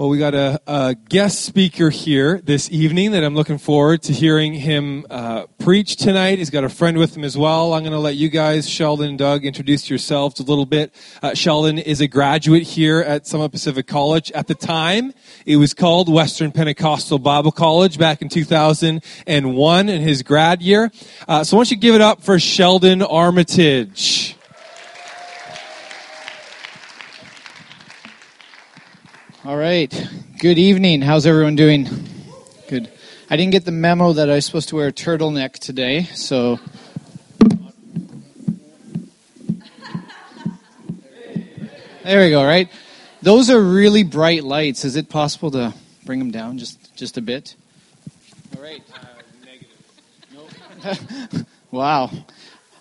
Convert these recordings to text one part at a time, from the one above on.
Well, we got a, a, guest speaker here this evening that I'm looking forward to hearing him uh, preach tonight. He's got a friend with him as well. I'm going to let you guys, Sheldon and Doug, introduce yourselves a little bit. Uh, Sheldon is a graduate here at Summit Pacific College. At the time, it was called Western Pentecostal Bible College back in 2001 in his grad year. Uh, so why don't you give it up for Sheldon Armitage. All right. Good evening. How's everyone doing? Good. I didn't get the memo that I was supposed to wear a turtleneck today, so. There we go, right? Those are really bright lights. Is it possible to bring them down just, just a bit? All right. Uh, negative. Wow.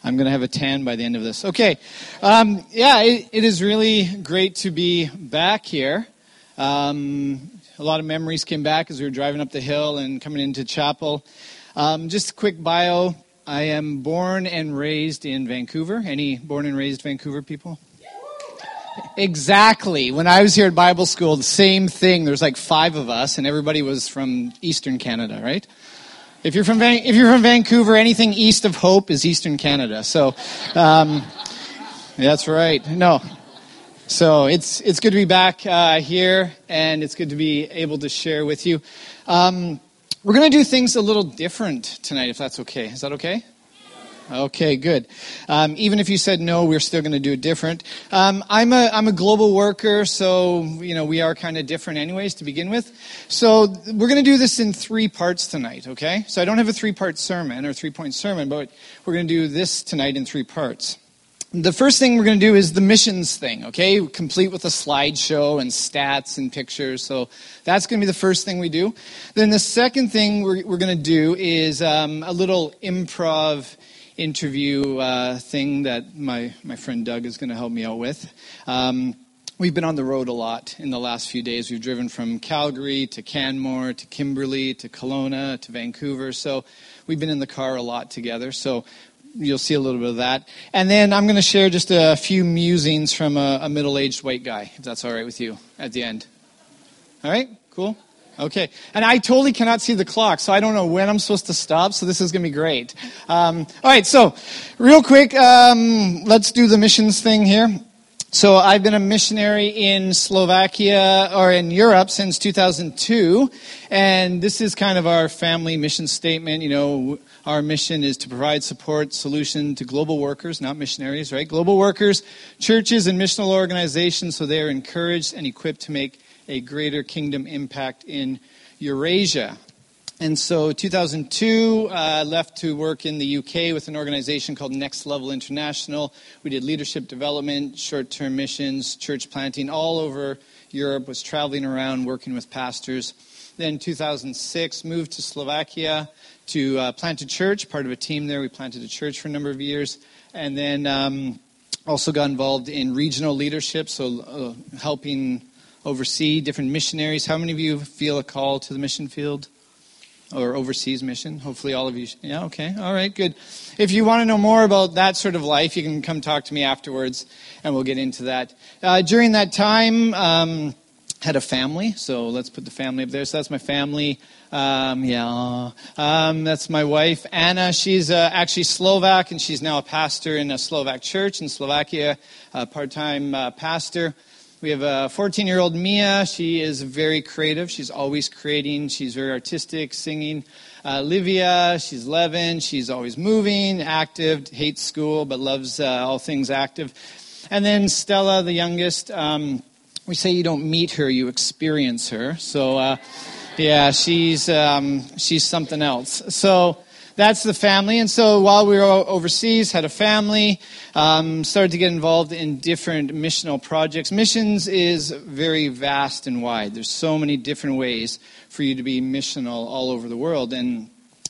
I'm going to have a tan by the end of this. Okay. Um, yeah, it, it is really great to be back here. Um, a lot of memories came back as we were driving up the hill and coming into chapel. Um, just a quick bio. I am born and raised in Vancouver. Any born and raised Vancouver people? Exactly. When I was here at Bible school, the same thing. There's like five of us, and everybody was from Eastern Canada, right? If you're from Van- if you're from Vancouver, anything east of Hope is Eastern Canada. So, um, that's right. No, so it's it's good to be back uh, here, and it's good to be able to share with you. Um, we're going to do things a little different tonight, if that's okay. Is that okay? Okay, good. Um, even if you said no, we're still going to do it different. Um, I'm a I'm a global worker, so you know we are kind of different, anyways, to begin with. So we're going to do this in three parts tonight. Okay, so I don't have a three part sermon or three point sermon, but we're going to do this tonight in three parts. The first thing we're going to do is the missions thing, okay? Complete with a slideshow and stats and pictures. So that's going to be the first thing we do. Then the second thing we're, we're going to do is um, a little improv interview uh, thing that my, my friend Doug is going to help me out with. Um, we've been on the road a lot in the last few days. We've driven from Calgary to Canmore to Kimberley to Kelowna to Vancouver. So we've been in the car a lot together. So you'll see a little bit of that. And then I'm going to share just a few musings from a, a middle aged white guy, if that's all right with you, at the end. All right? Cool? Okay. And I totally cannot see the clock, so I don't know when I'm supposed to stop, so this is going to be great. Um, all right, so real quick, um, let's do the missions thing here. So I've been a missionary in Slovakia or in Europe since 2002, and this is kind of our family mission statement. You know, our mission is to provide support solution to global workers, not missionaries, right? Global workers, churches, and missional organizations so they are encouraged and equipped to make a greater kingdom impact in Eurasia. And so, 2002, uh, left to work in the UK with an organization called Next Level International. We did leadership development, short-term missions, church planting all over Europe. Was traveling around working with pastors. Then, 2006, moved to Slovakia to uh, plant a church. Part of a team there, we planted a church for a number of years, and then um, also got involved in regional leadership, so uh, helping oversee different missionaries. How many of you feel a call to the mission field? or overseas mission. Hopefully, all of you. Yeah, okay, all right, good. If you want to know more about that sort of life, you can come talk to me afterwards, and we'll get into that. Uh, during that time, um, had a family, so let's put the family up there. So that's my family. Um, yeah, um, that's my wife Anna. She's uh, actually Slovak, and she's now a pastor in a Slovak church in Slovakia, a part-time uh, pastor. We have a 14 year old Mia. She is very creative. She's always creating. She's very artistic, singing. Uh, Livia, she's 11. She's always moving, active, hates school, but loves uh, all things active. And then Stella, the youngest. Um, we say you don't meet her, you experience her. So, uh, yeah, she's, um, she's something else. So, that's the family. And so while we were overseas, had a family, um, started to get involved in different missional projects. Missions is very vast and wide. There's so many different ways for you to be missional all over the world. And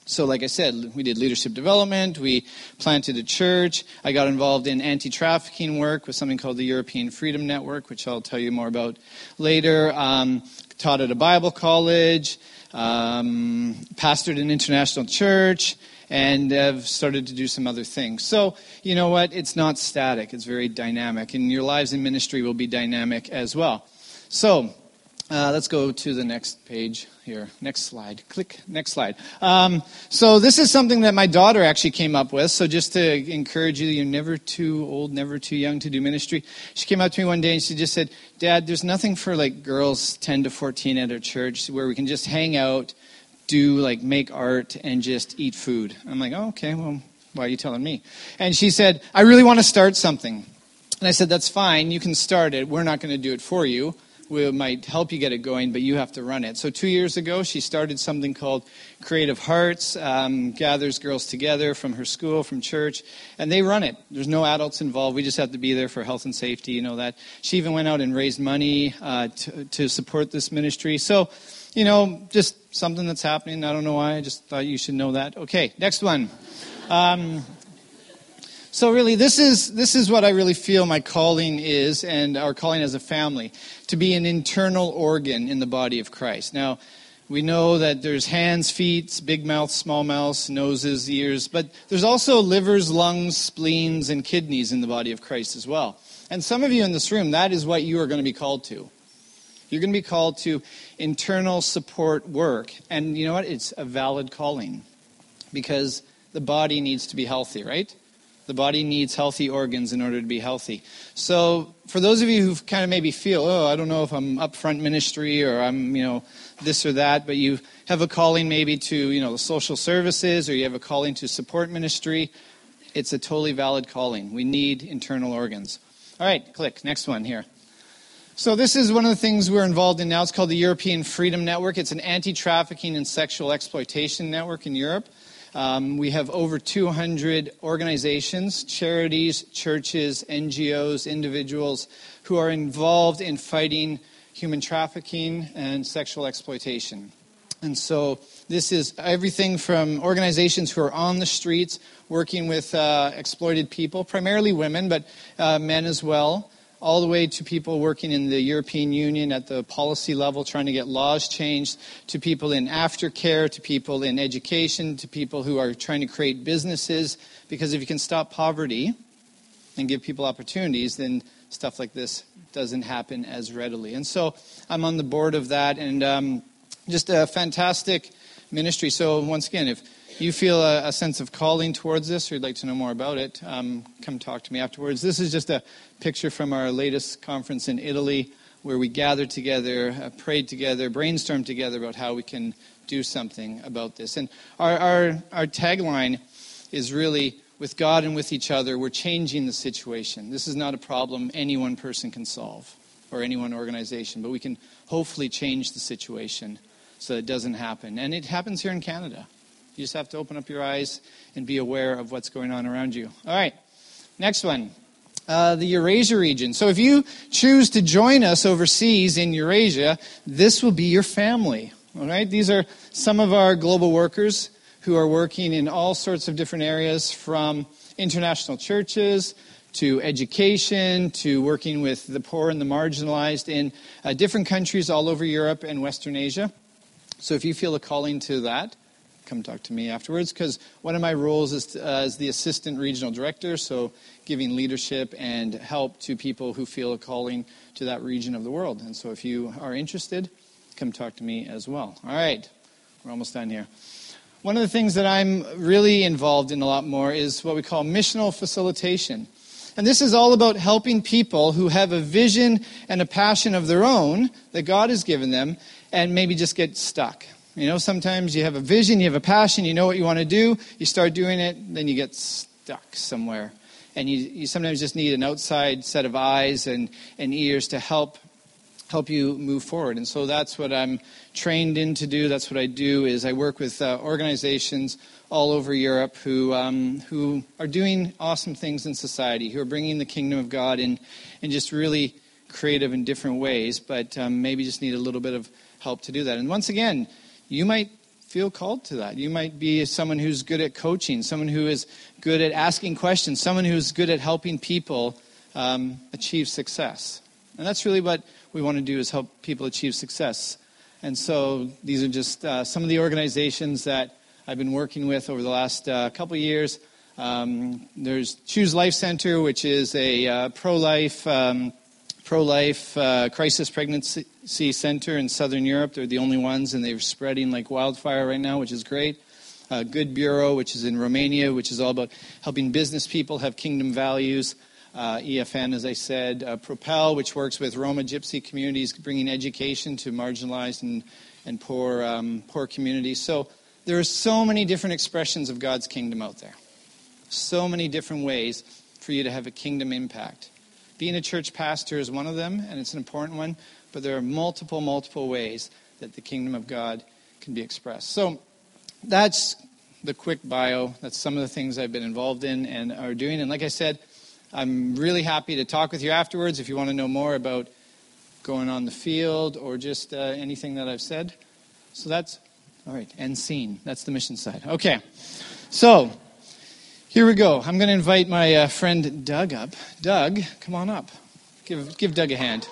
so, like I said, we did leadership development, we planted a church. I got involved in anti trafficking work with something called the European Freedom Network, which I'll tell you more about later. Um, taught at a Bible college um, pastored an international church, and have started to do some other things. So, you know what? It's not static, it's very dynamic, and your lives in ministry will be dynamic as well. So, Uh, let's go to the next page here. Next slide. Click. Next slide. Um, so this is something that my daughter actually came up with. So just to encourage you, you're never too old, never too young to do ministry. She came up to me one day and she just said, "Dad, there's nothing for like girls 10 to 14 at our church where we can just hang out, do like make art, and just eat food." I'm like, "Oh, okay. Well, why are you telling me?" And she said, "I really want to start something." And I said, "That's fine. You can start it. We're not going to do it for you." We might help you get it going, but you have to run it. So two years ago, she started something called Creative Hearts, um, gathers girls together from her school, from church, and they run it. There's no adults involved. We just have to be there for health and safety, you know that. She even went out and raised money uh, to, to support this ministry. So, you know, just something that's happening. I don't know why. I just thought you should know that. Okay, next one. Um, so really, this is, this is what I really feel my calling is and our calling as a family, to be an internal organ in the body of Christ. Now, we know that there's hands, feet, big mouth, small mouths, noses, ears, but there's also livers, lungs, spleens, and kidneys in the body of Christ as well. And some of you in this room, that is what you are going to be called to. You're going to be called to internal support work. And you know what? It's a valid calling because the body needs to be healthy, right? The body needs healthy organs in order to be healthy. So, for those of you who kind of maybe feel, oh, I don't know if I'm upfront ministry or I'm, you know, this or that, but you have a calling maybe to, you know, the social services or you have a calling to support ministry, it's a totally valid calling. We need internal organs. All right, click. Next one here. So, this is one of the things we're involved in now. It's called the European Freedom Network. It's an anti trafficking and sexual exploitation network in Europe. Um, we have over 200 organizations, charities, churches, NGOs, individuals who are involved in fighting human trafficking and sexual exploitation. And so this is everything from organizations who are on the streets working with uh, exploited people, primarily women, but uh, men as well, all the way to people working in the European Union at the policy level, trying to get laws changed, to people in aftercare, to people in education, to people who are trying to create businesses. Because if you can stop poverty and give people opportunities, then stuff like this doesn't happen as readily. And so I'm on the board of that, and um, just a fantastic ministry. So, once again, if you feel a, a, sense of calling towards this or you'd like to know more about it, um, come talk to me afterwards. This is just a picture from our latest conference in Italy where we gathered together, uh, prayed together, brainstormed together about how we can do something about this. And our, our, our tagline is really with God and with each other, we're changing the situation. This is not a problem any one person can solve or any one organization, but we can hopefully change the situation so it doesn't happen. And it happens here in Canada. You just have to open up your eyes and be aware of what's going on around you. All right, next one. Uh, the Eurasia region. So if you choose to join us overseas in Eurasia, this will be your family. All right, these are some of our global workers who are working in all sorts of different areas from international churches to education to working with the poor and the marginalized in uh, different countries all over Europe and Western Asia. So if you feel a calling to that, come talk to me afterwards because one of my roles is uh, as the assistant regional director, so giving leadership and help to people who feel a calling to that region of the world. And so if you are interested, come talk to me as well. All right, we're almost done here. One of the things that I'm really involved in a lot more is what we call missional facilitation. And this is all about helping people who have a vision and a passion of their own that God has given them and maybe just get stuck. You know, sometimes you have a vision, you have a passion, you know what you want to do, you start doing it, then you get stuck somewhere. And you, you sometimes just need an outside set of eyes and, and ears to help help you move forward. And so that's what I'm trained in to do. That's what I do is I work with uh, organizations all over Europe who, um, who are doing awesome things in society, who are bringing the kingdom of God in, in just really creative and different ways, but um, maybe just need a little bit of help to do that. And once again, you might feel called to that. You might be someone who's good at coaching, someone who is good at asking questions, someone who's good at helping people um, achieve success. And that's really what we want to do is help people achieve success. And so these are just uh, some of the organizations that I've been working with over the last uh, couple years. Um, there's Choose Life Center, which is a uh, pro-life um, pro life uh, crisis pregnancy center in southern Europe. They're the only ones, and they're spreading like wildfire right now, which is great. Uh, Good Bureau, which is in Romania, which is all about helping business people have kingdom values. Uh, EFN, as I said, uh, Propel, which works with Roma Gypsy communities, bringing education to marginalized and, and poor, um, poor communities. So there are so many different expressions of God's kingdom out there. So many different ways for you to have a kingdom impact. Being a church pastor is one of them, and it's an important one, but there are multiple, multiple ways that the kingdom of God can be expressed. So that's the quick bio. That's some of the things I've been involved in and are doing. And like I said, I'm really happy to talk with you afterwards if you want to know more about going on the field or just uh, anything that I've said. So that's all right. End scene. That's the mission side. Okay. So here we go. I'm going to invite my uh, friend Doug up. Doug, come on up. Give give Doug a hand.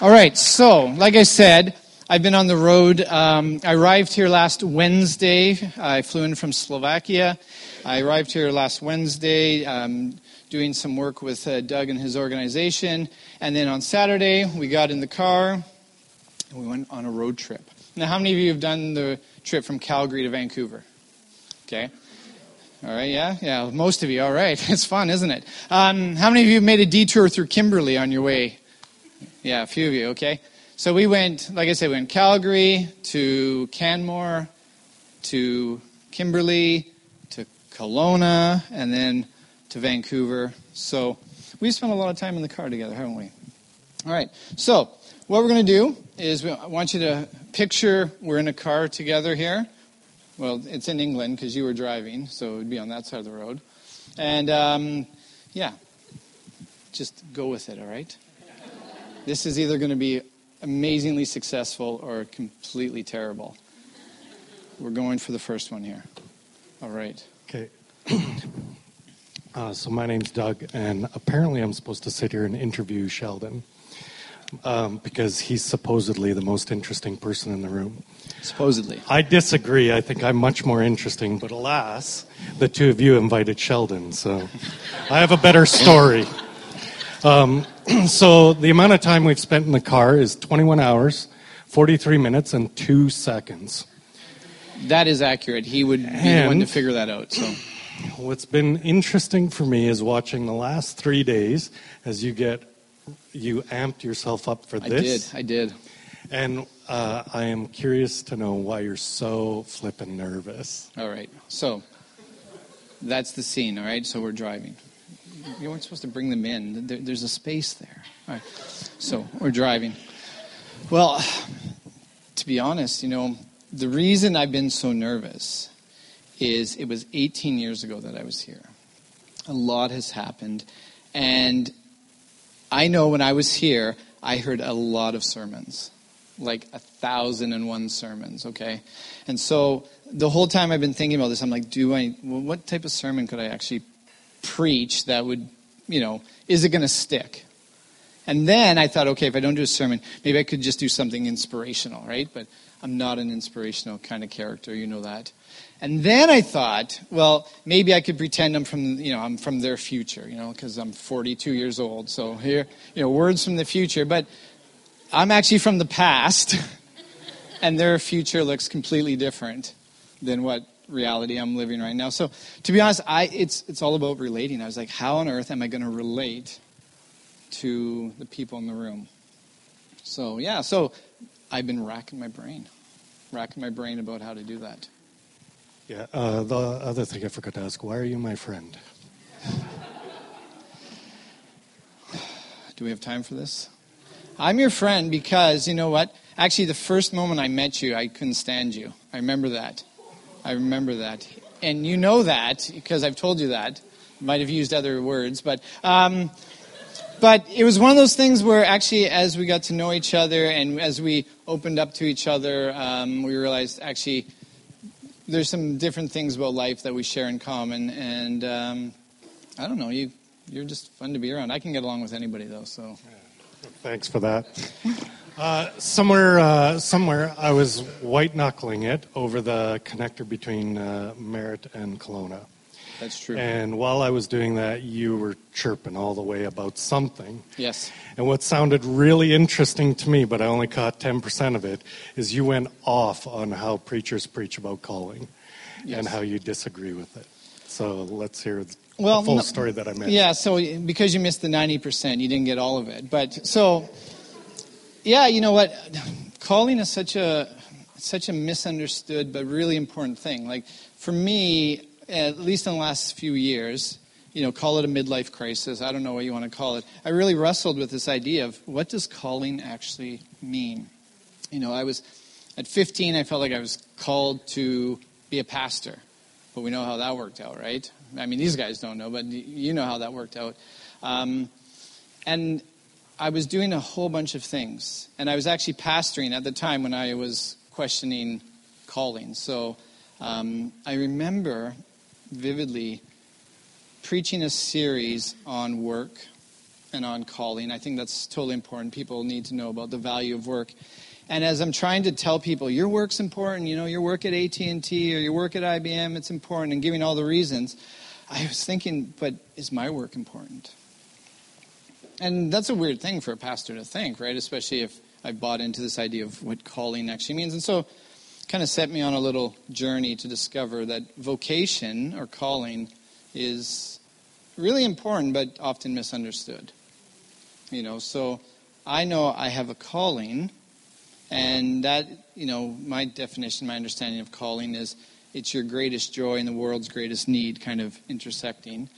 All right. So, like I said, I've been on the road. Um, I arrived here last Wednesday. I flew in from Slovakia. I arrived here last Wednesday um, doing some work with uh, Doug and his organization. And then on Saturday, we got in the car and we went on a road trip. Now, how many of you have done the trip from Calgary to Vancouver? Okay. All right, yeah, yeah, most of you. All right, it's fun, isn't it? Um, how many of you made a detour through Kimberley on your way? Yeah, a few of you. Okay, so we went, like I said, we went Calgary to Canmore, to Kimberley, to Kelowna, and then to Vancouver. So we spent a lot of time in the car together, haven't we? All right. So what we're going to do is we, I want you to picture we're in a car together here. Well, it's in England because you were driving, so it would be on that side of the road. And um, yeah, just go with it, all right? This is either going to be amazingly successful or completely terrible. We're going for the first one here. All right. Okay. Uh, so my name's Doug, and apparently I'm supposed to sit here and interview Sheldon um, because he's supposedly the most interesting person in the room. Supposedly. I disagree. I think I'm much more interesting, but alas, the two of you invited Sheldon, so I have a better story. Um, so the amount of time we've spent in the car is 21 hours, 43 minutes, and two seconds. That is accurate. He would be the one to figure that out. So What's been interesting for me is watching the last three days as you get you amped yourself up for this. I did. I did. And uh, I am curious to know why you're so flippin' nervous. All right. So that's the scene. All right. So we're driving. You weren't supposed to bring them in. There, there's a space there. All right. So we're driving. Well, to be honest, you know, the reason I've been so nervous is it was 18 years ago that I was here. A lot has happened, and I know when I was here, I heard a lot of sermons, like a thousand and one sermons, okay? And so the whole time I've been thinking about this, I'm like, do I, well, what type of sermon could I actually preach that would, you know, is it going to stick? And then I thought, okay, if I don't do a sermon, maybe I could just do something inspirational, right? But I'm not an inspirational kind of character, you know that. And then I thought, well, maybe I could pretend I'm from, you know, I'm from their future, you know, because I'm 42 years old. So here, you know, words from the future. But I'm actually from the past, and their future looks completely different than what reality I'm living right now. So to be honest, I, it's, it's all about relating. I was like, how on earth am I going to relate to the people in the room? So, yeah, so I've been racking my brain, racking my brain about how to do that. Yeah. Uh, the other thing I forgot to ask: Why are you my friend? Do we have time for this? I'm your friend because, you know what? Actually, the first moment I met you, I couldn't stand you. I remember that. I remember that. And you know that because I've told you that. Might have used other words, but. Um, but it was one of those things where actually, as we got to know each other and as we opened up to each other, um, we realized actually there's some different things about life that we share in common. And um, I don't know, you, you're just fun to be around. I can get along with anybody, though, so. Thanks for that. Uh, somewhere, uh, somewhere, I was white knuckling it over the connector between uh, Merritt and Kelowna, That's true. And while I was doing that, you were chirping all the way about something. Yes. And what sounded really interesting to me, but I only caught 10% of it, is you went off on how preachers preach about calling Yes. and how you disagree with it. So let's hear the Well, full no- story that I missed. Yeah, so because you missed the 90%, you didn't get all of it. But so, yeah, you know what? Calling is such a such a misunderstood but really important thing. Like for me, at least in the last few years, you know, call it a midlife crisis. I don't know what you want to call it. I really wrestled with this idea of what does calling actually mean. You know, I was at 15. I felt like I was called to be a pastor, but we know how that worked out, right? I mean, these guys don't know, but you know how that worked out. Um, and I was doing a whole bunch of things, and I was actually pastoring at the time when I was questioning calling. So um, I remember vividly preaching a series on work and on calling. I think that's totally important. People need to know about the value of work. And as I'm trying to tell people, your work's important, you know, your work at AT&T or your work at IBM, it's important, and giving all the reasons, I was thinking, but is my work important? And that's a weird thing for a pastor to think, right? Especially if I've bought into this idea of what calling actually means. And so kind of set me on a little journey to discover that vocation or calling is really important but often misunderstood. You know, so I know I have a calling and that, you know, my definition, my understanding of calling is it's your greatest joy and the world's greatest need kind of intersecting.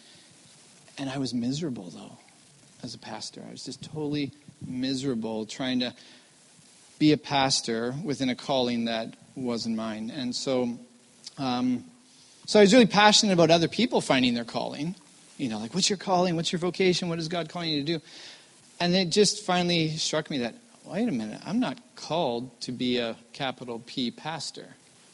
And I was miserable though as a pastor. I was just totally miserable trying to be a pastor within a calling that wasn't mine. And so, um, so I was really passionate about other people finding their calling. You know, like, what's your calling? What's your vocation? What is God calling you to do? And it just finally struck me that, wait a minute, I'm not called to be a capital P pastor,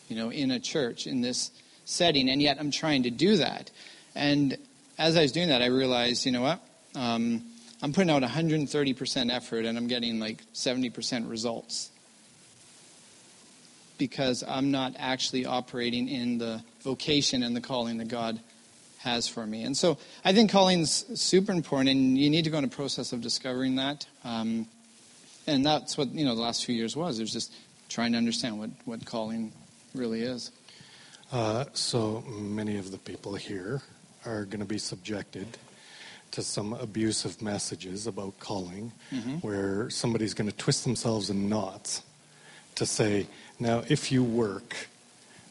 you know, in a church in this setting, and yet I'm trying to do that. And as I was doing that, I realized, you know what? Um, I'm putting out 130% effort and I'm getting like 70% results because I'm not actually operating in the vocation and the calling that God has for me. And so I think calling's super important, and you need to go in a process of discovering that. Um, and that's what you know the last few years was. It was just trying to understand what, what calling really is. Uh, so many of the people here are going to be subjected to some abusive messages about calling, where somebody's going to twist themselves in knots to say, now, if you work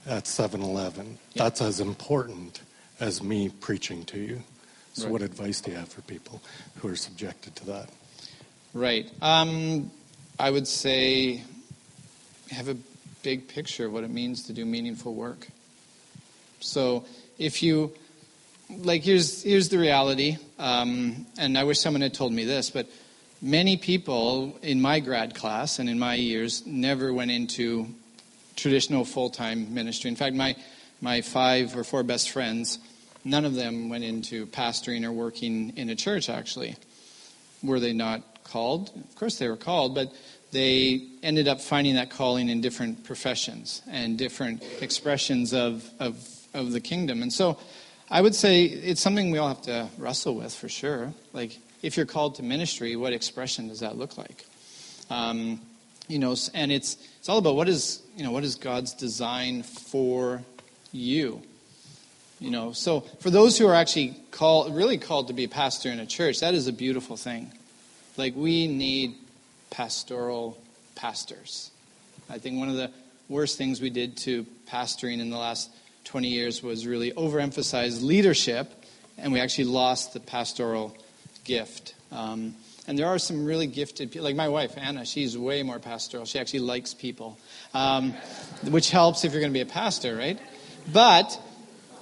at 7 Eleven, Yeah. that's as important as me preaching to you. So, Right. what advice do you have for people who are subjected to that? Right. Um, I would say have a big picture of what it means to do meaningful work. So if you like, here's here's the reality, um, and I wish someone had told me this, but many people in my grad class and in my years never went into traditional full-time ministry. In fact, my my five or four best friends, none of them went into pastoring or working in a church. Actually, were they not called? Of course, they were called, but they ended up finding that calling in different professions and different expressions of, of, of the kingdom. And so I would say it's something we all have to wrestle with for sure. Like, if you're called to ministry, what expression does that look like? Um, you know, and it's, it's all about what is, you know, what is God's design for you? You know, so for those who are actually called, really called to be a pastor in a church, that is a beautiful thing. Like we need pastoral pastors. I think one of the worst things we did to pastoring in the last 20 years was really overemphasize leadership, and we actually lost the pastoral gift. Um, and there are some really gifted people, like my wife, Anna, she's way more pastoral. She actually likes people, um, which helps if you're going to be a pastor, right? But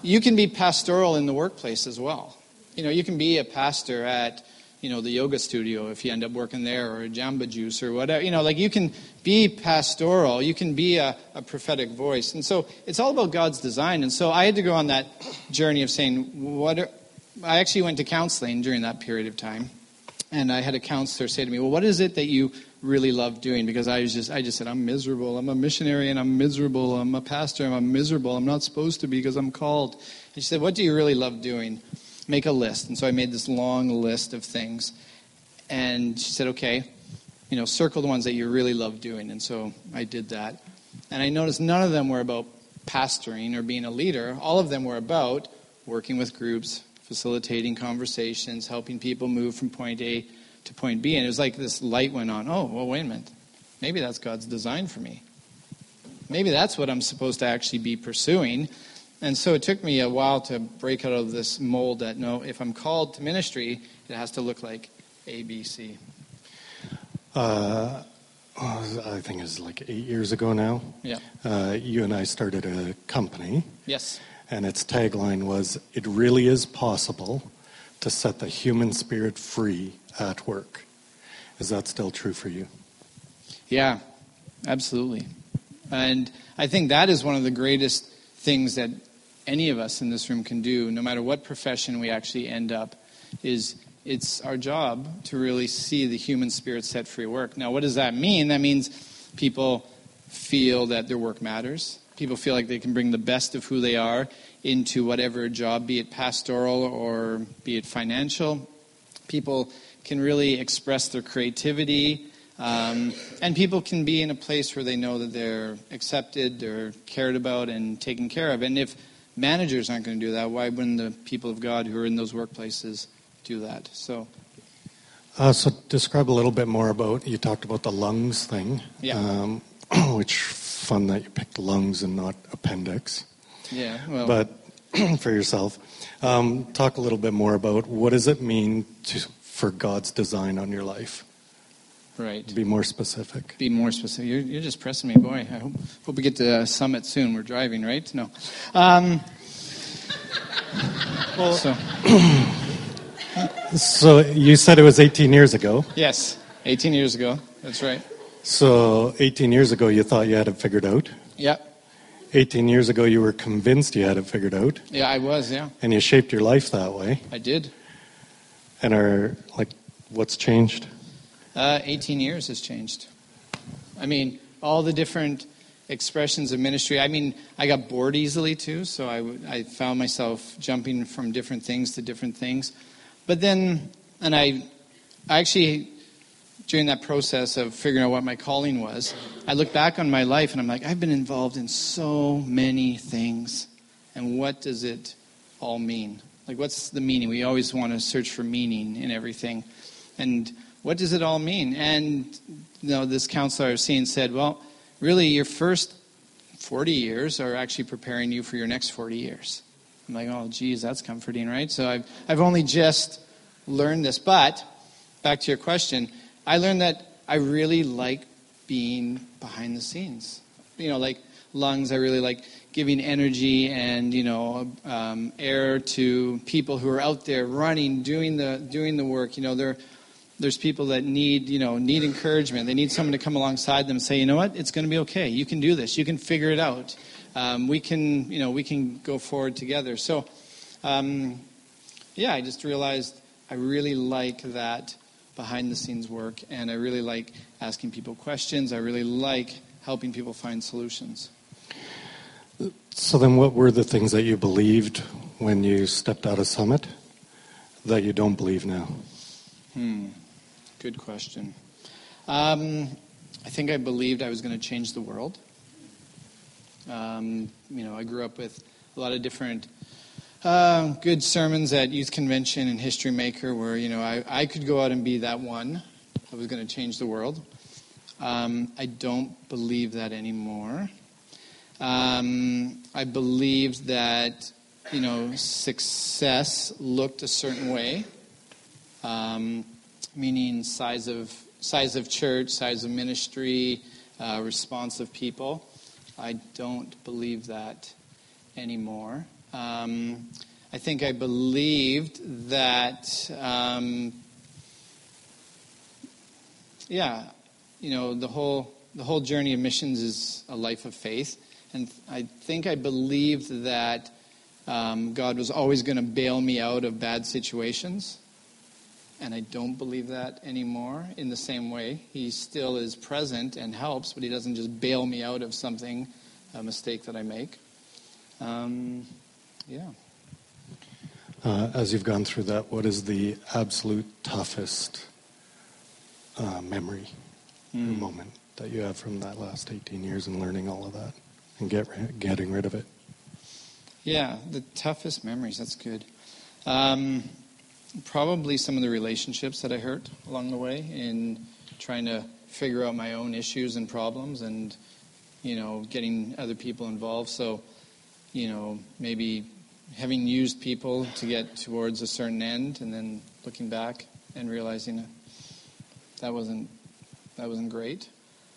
you can be pastoral in the workplace as well. You know, you can be a pastor at, you know, the yoga studio if you end up working there, or a Jamba Juice, or whatever. You know, like you can be pastoral, you can be a, a prophetic voice. And so it's all about God's design. And so I had to go on that journey of saying, what are, I actually went to counseling during that period of time. And I had a counselor say to me, "Well, what is it that you really love doing?" Because I was just, I just said, "I'm miserable. I'm a missionary, and I'm miserable. I'm a pastor, and I'm miserable. I'm not supposed to be because I'm called." And she said, "What do you really love doing?" Make a list. And so I made this long list of things. And she said, "Okay, you know, circle the ones that you really love doing." And so I did that. And I noticed none of them were about pastoring or being a leader. All of them were about working with groups, facilitating conversations, helping people move from point A to point B. And it was like this light went on. Oh, well, wait a minute. Maybe that's God's design for me. Maybe that's what I'm supposed to actually be pursuing. And so it took me a while to break out of this mold that no, if I'm called to ministry, it has to look like A, B, C. Uh, I think it was like eight years ago now. Yeah. Uh, you and I started a company, Yes. And its tagline was It really is possible to set the human spirit free at work. Is that still true for you? Yeah, absolutely. And I think that is one of the greatest things that any of us in this room can do, no matter what profession we actually end up, is it's our job to really see the human spirit set free at work. Now, what does that mean? That means people feel that their work matters. People feel like they can bring the best of who they are into whatever job, be it pastoral or be it financial. People can really express their creativity. Um, and people can be in a place where they know that they're accepted, they're cared about, and taken care of. And if managers aren't going to do that, why wouldn't the people of God who are in those workplaces do that? So, Uh, so describe a little bit more about, you talked about the lungs thing. Yeah. Um, which fun that you picked lungs and not appendix. yeah, well, But for yourself, um, talk a little bit more about what does it mean to, for God's design on your life? right. Be more specific. Be more specific. You're, you're just pressing me, boy. I hope, hope we get to uh, Summit soon. We're driving, right? No. Um, so, So you said it was 18 years ago. yes, 18 years ago. That's right. So 18 years ago you thought you had it figured out. Yeah, 18 years ago you were convinced you had it figured out, yeah, I was. Yeah, and you shaped your life that way. I did. And are like, what's changed? Uh, 18 years has changed. I mean, all the different expressions of ministry. I mean, I got bored easily too, so I, w- I found myself jumping from different things to different things. But then, and I, I actually, during that process of figuring out what my calling was, I look back on my life and I'm like, I've been involved in so many things. And what does it all mean? Like, what's the meaning? We always want to search for meaning in everything. And what does it all mean? And, you know, this counselor I was seeing said, well, really, your first 40 years are actually preparing you for your next 40 years. I'm like, oh, geez, that's comforting, right? So I've, I've only just learned this. But back to your question, I learned that I really like being behind the scenes. You know, like lungs, I really like giving energy and you know um, air to people who are out there running, doing the doing the work. You know, there there's people that need you know need encouragement. They need someone to come alongside them and say, you know what, it's going to be okay. You can do this. You can figure it out. Um, we can you know we can go forward together. So. Um, yeah, I just realized I really like that behind the scenes work, and I really like asking people questions. I really like helping people find solutions. So then, what were the things that you believed when you stepped out of Summit that you don't believe now? Hmm, good question. Um, I think I believed I was going to change the world. Um, you know, I grew up with a lot of different uh, good sermons at youth convention and history maker where you know I, I could go out and be that one that was going to change the world. Um, i don't believe that anymore. Um, i believed that you know success looked a certain way um, meaning size of size of church size of ministry uh, response of people. I don't believe that anymore um, I think I believed that, um, yeah, you know, the whole the whole journey of missions is a life of faith, and I think I believed that um, God was always going to bail me out of bad situations. and I don't believe that anymore in the same way. He still is present and helps, but he doesn't just bail me out of something, a mistake that I make. Um, yeah. Uh, as you've gone through that, what is the absolute toughest uh, memory mm. moment that you have from that last 18 years and learning all of that and get, getting rid of it? Yeah, the toughest memories, that's good. Um, probably some of the relationships that I hurt along the way in trying to figure out my own issues and problems and, you know, getting other people involved. So, you know, maybe having used people to get towards a certain end and then looking back and realizing that, wasn't that wasn't great.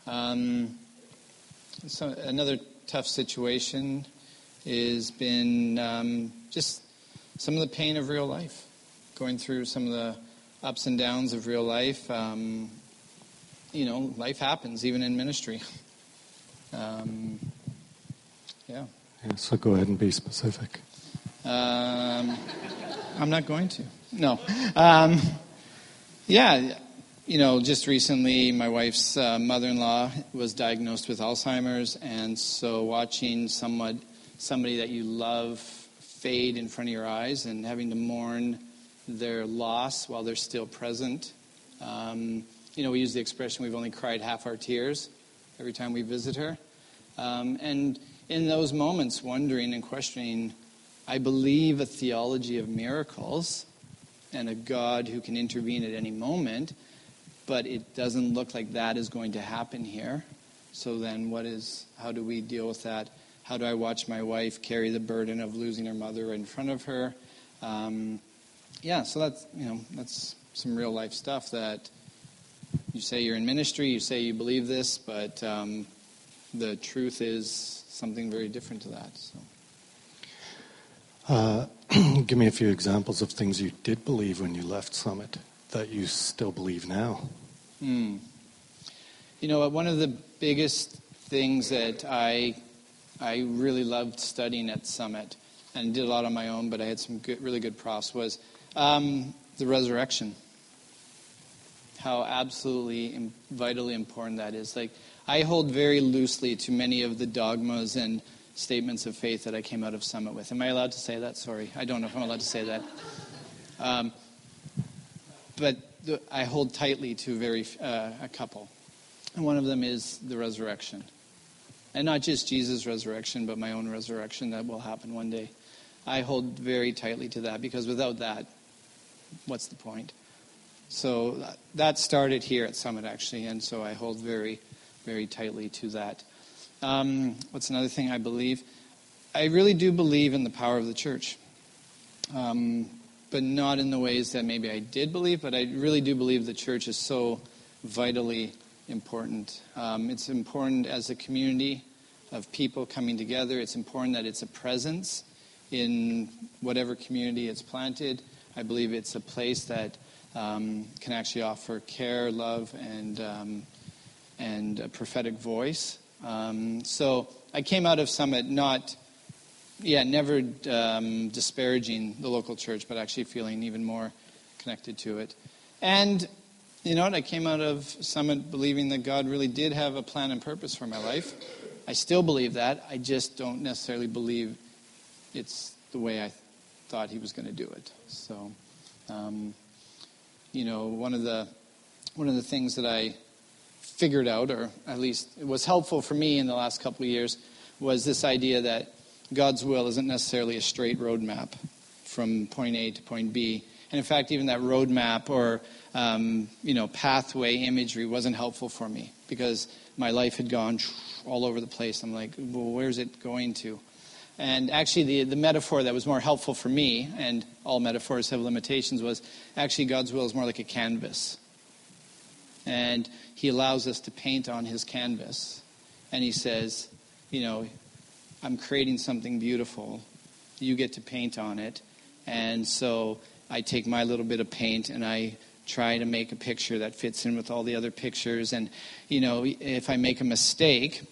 Um, so another tough situation has been um, just some of the pain of real life, going through some of the ups and downs of real life. Um, you know, life happens even in ministry. Um, yeah. yeah. So go ahead and be specific. Um, I'm not going to. No. Um, yeah, you know, just recently, my wife's uh, mother-in-law was diagnosed with Alzheimer's, and so watching somewhat somebody that you love fade in front of your eyes and having to mourn their loss while they're still present. Um, you know, we use the expression we've only cried half our tears every time we visit her. Um, and in those moments, wondering and questioning I believe a theology of miracles and a God who can intervene at any moment, but it doesn't look like that is going to happen here. So then, what is? How do we deal with that? How do I watch my wife carry the burden of losing her mother in front of her? Um, yeah, so that's you know that's some real life stuff that you say you're in ministry, you say you believe this, but um, the truth is something very different to that. So. Uh, give me a few examples of things you did believe when you left Summit that you still believe now. Hmm. You know, one of the biggest things that I I really loved studying at Summit and did a lot on my own, but I had some good, really good profs was um, the resurrection. How absolutely vitally important that is. Like I hold very loosely to many of the dogmas and statements of faith that I came out of Summit with. Am I allowed to say that? Sorry, I don't know if I'm allowed to say that. Um, but the, I hold tightly to very uh, a couple, and one of them is the resurrection, and not just Jesus' resurrection, but my own resurrection that will happen one day. I hold very tightly to that because without that, what's the point? So that started here at Summit actually, and so I hold very, very tightly to that. Um, what's another thing I believe? I really do believe in the power of the church, um, but not in the ways that maybe I did believe, but I really do believe the church is so vitally important. Um, it's important as a community of people coming together, it's important that it's a presence in whatever community it's planted. I believe it's a place that um, can actually offer care, love, and, um, and a prophetic voice. Um, so I came out of Summit not, yeah, never um, disparaging the local church, but actually feeling even more connected to it. And you know what? I came out of Summit believing that God really did have a plan and purpose for my life. I still believe that. I just don't necessarily believe it's the way I thought He was going to do it. So, um, you know, one of the one of the things that I figured out, or at least it was helpful for me in the last couple of years, was this idea that God's will isn't necessarily a straight roadmap from point A to point B. And in fact, even that roadmap or um, you know pathway imagery wasn't helpful for me because my life had gone all over the place. I'm like, well, where's it going to? And actually, the, the metaphor that was more helpful for me, and all metaphors have limitations, was actually God's will is more like a canvas. And he allows us to paint on his canvas. And he says, you know, I'm creating something beautiful. You get to paint on it. And so I take my little bit of paint and I try to make a picture that fits in with all the other pictures. And, you know, if I make a mistake,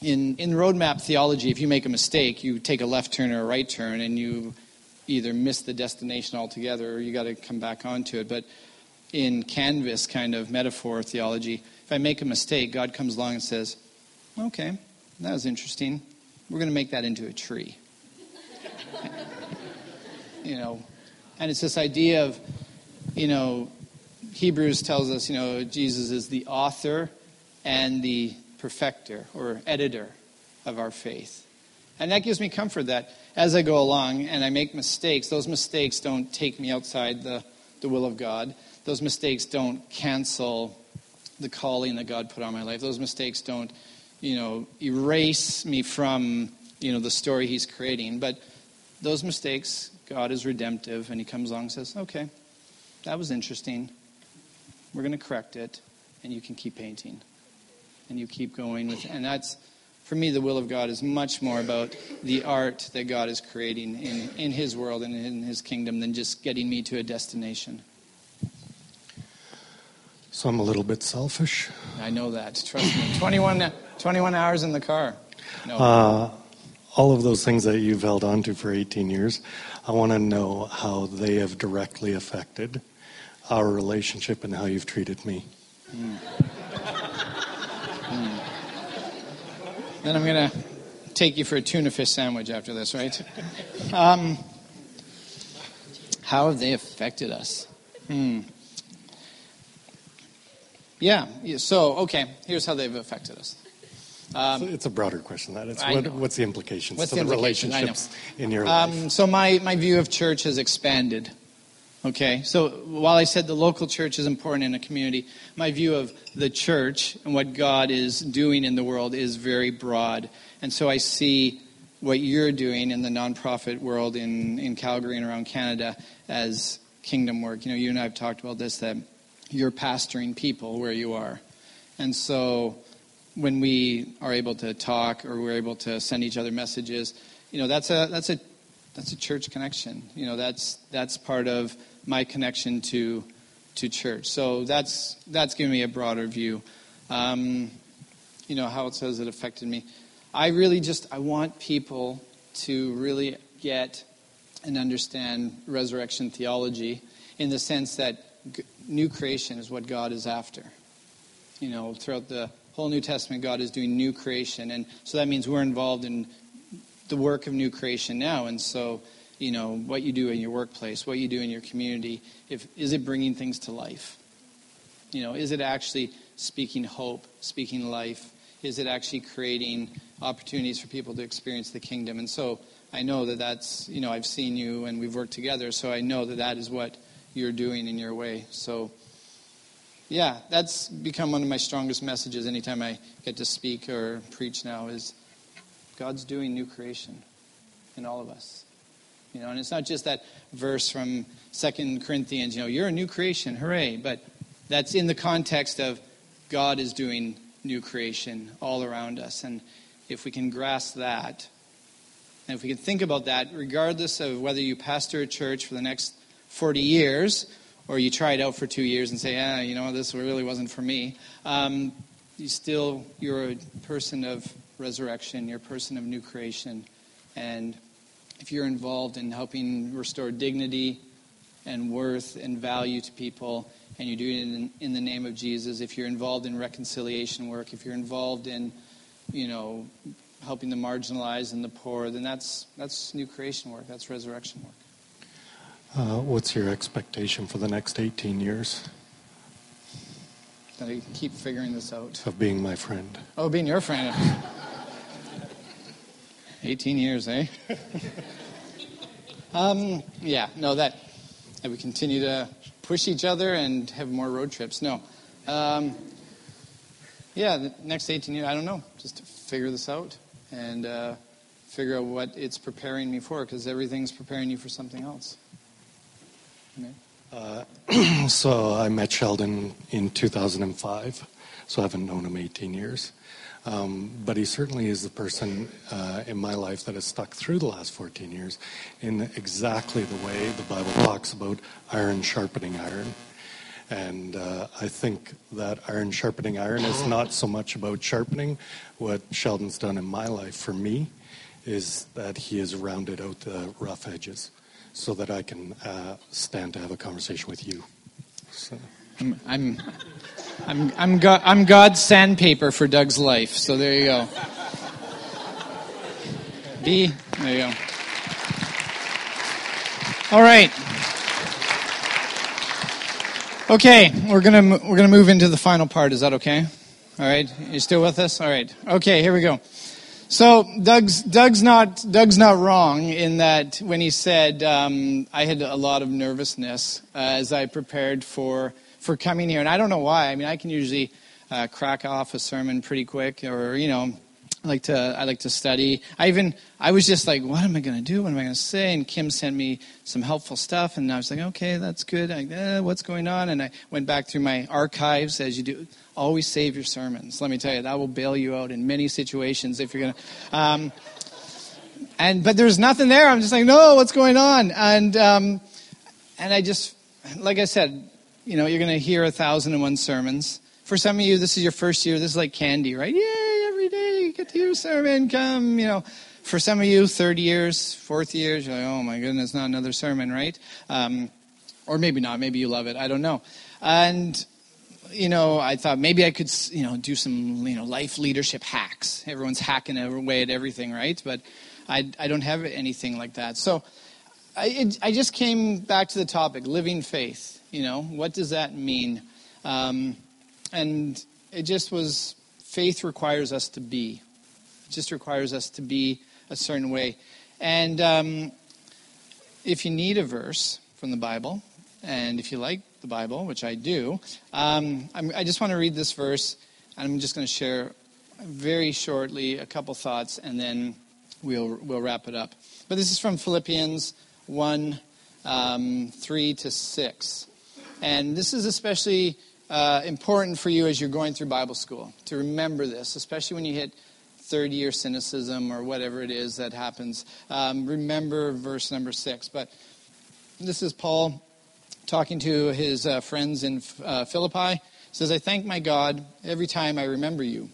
in, in roadmap theology, if you make a mistake, you take a left turn or a right turn and you either miss the destination altogether or you got to come back onto it. But in canvas kind of metaphor theology, if I make a mistake, God comes along and says, okay, that was interesting. We're going to make that into a tree. you know, and it's this idea of, you know, Hebrews tells us, you know, Jesus is the author and the perfecter or editor of our faith. And that gives me comfort that as I go along and I make mistakes, those mistakes don't take me outside the, the will of God. Those mistakes don't cancel the calling that God put on my life. Those mistakes don't, you know, erase me from, you know, the story He's creating. But those mistakes, God is redemptive, and He comes along and says, okay, that was interesting. We're going to correct it, and you can keep painting. And you keep going with And that's, for me, the will of God is much more about the art that God is creating in, in His world and in His kingdom than just getting me to a destination. So I'm a little bit selfish. I know that. Trust me. 21, 21 hours in the car. No. Uh, all of those things that you've held on to for 18 years, I want to know how they have directly affected our relationship and how you've treated me. Mm. mm. Then I'm going to take you for a tuna fish sandwich after this, right? Um, how have they affected us? Hmm. Yeah. So, okay, here's how they've affected us. Um, it's a broader question. That it's what, what's the implications what's to the, the relationships in your um, life? So my my view of church has expanded. Okay, so while I said the local church is important in a community, my view of the church and what God is doing in the world is very broad. And so I see what you're doing in the nonprofit world in, in Calgary and around Canada as kingdom work. You know, you and I have talked about this that you're pastoring people where you are. And so when we are able to talk or we're able to send each other messages, you know, that's a that's a that's a church connection. You know, that's that's part of my connection to to church. So that's that's given me a broader view. Um, you know how it says it affected me. I really just I want people to really get and understand resurrection theology in the sense that new creation is what God is after. You know, throughout the whole New Testament, God is doing new creation. And so that means we're involved in the work of new creation now. And so, you know, what you do in your workplace, what you do in your community, if, is it bringing things to life? You know, is it actually speaking hope, speaking life? Is it actually creating opportunities for people to experience the kingdom? And so I know that that's, you know, I've seen you and we've worked together, so I know that that is what you're doing in your way. So, yeah, that's become one of my strongest messages anytime I get to speak or preach now is God's doing new creation in all of us. You know, and it's not just that verse from Second Corinthians, you know, you're a new creation, hooray, but that's in the context of God is doing new creation all around us. And if we can grasp that, and if we can think about that, regardless of whether you pastor a church for the next 40 years, or you try it out for two years and say, ah, you know, this really wasn't for me, um, you still, you're a person of resurrection, you're a person of new creation. And if you're involved in helping restore dignity and worth and value to people, and you do it in, in the name of Jesus, if you're involved in reconciliation work, if you're involved in, you know, helping the marginalized and the poor, then that's, that's new creation work, that's resurrection work. Uh, what's your expectation for the next 18 years? That I keep figuring this out. Of being my friend. Oh, being your friend. 18 years, eh? um, yeah, no, that, that we continue to push each other and have more road trips. No. Um, yeah, the next 18 years, I don't know. Just to figure this out and uh, figure out what it's preparing me for because everything's preparing you for something else. Uh, so I met Sheldon in 2005, so I haven't known him 18 years. Um, but he certainly is the person uh, in my life that has stuck through the last 14 years in exactly the way the Bible talks about iron sharpening iron. And uh, I think that iron sharpening iron is not so much about sharpening. What Sheldon's done in my life for me is that he has rounded out the rough edges so that I can uh, stand to have a conversation with you. So. I'm, I'm, I'm, I'm, I'm God's sandpaper for Doug's life. So there you go. B, there you go. All right. Okay, we're gonna we're gonna move into the final part. Is that okay? All right, you still with us? All right. Okay, here we go. So Doug's Doug's not Doug's not wrong in that when he said um, I had a lot of nervousness uh, as I prepared for for coming here, and I don't know why. I mean, I can usually uh, crack off a sermon pretty quick, or you know, I like to I like to study. I even I was just like, what am I going to do? What am I going to say? And Kim sent me some helpful stuff, and I was like, okay, that's good. I, eh, what's going on? And I went back through my archives as you do. Always save your sermons. Let me tell you, that will bail you out in many situations if you're going to. Um, and but there's nothing there. I'm just like, no, what's going on? And um, and I just, like I said, you know, you're going to hear a thousand and one sermons. For some of you, this is your first year. This is like candy, right? Yay! every day, get to hear a sermon, come, you know. For some of you, third years, fourth years, you're like, oh my goodness, not another sermon, right? Um, or maybe not. Maybe you love it. I don't know. And you know, I thought maybe I could, you know, do some, you know, life leadership hacks. Everyone's hacking away at everything, right? But I, I don't have anything like that. So I, it, I just came back to the topic, living faith. You know, what does that mean? Um, and it just was faith requires us to be. It just requires us to be a certain way. And um, if you need a verse from the Bible, and if you like the Bible, which I do, um, i just want to read this verse. and I'm just going to share very shortly a couple thoughts, and then we'll we'll wrap it up. But this is from Philippians one um, three to six, and this is especially uh, important for you as you're going through Bible school to remember this, especially when you hit third year cynicism or whatever it is that happens. Um, remember verse number six. But this is Paul talking to his uh, friends in uh, Philippi. He says, I thank my God every time I remember you.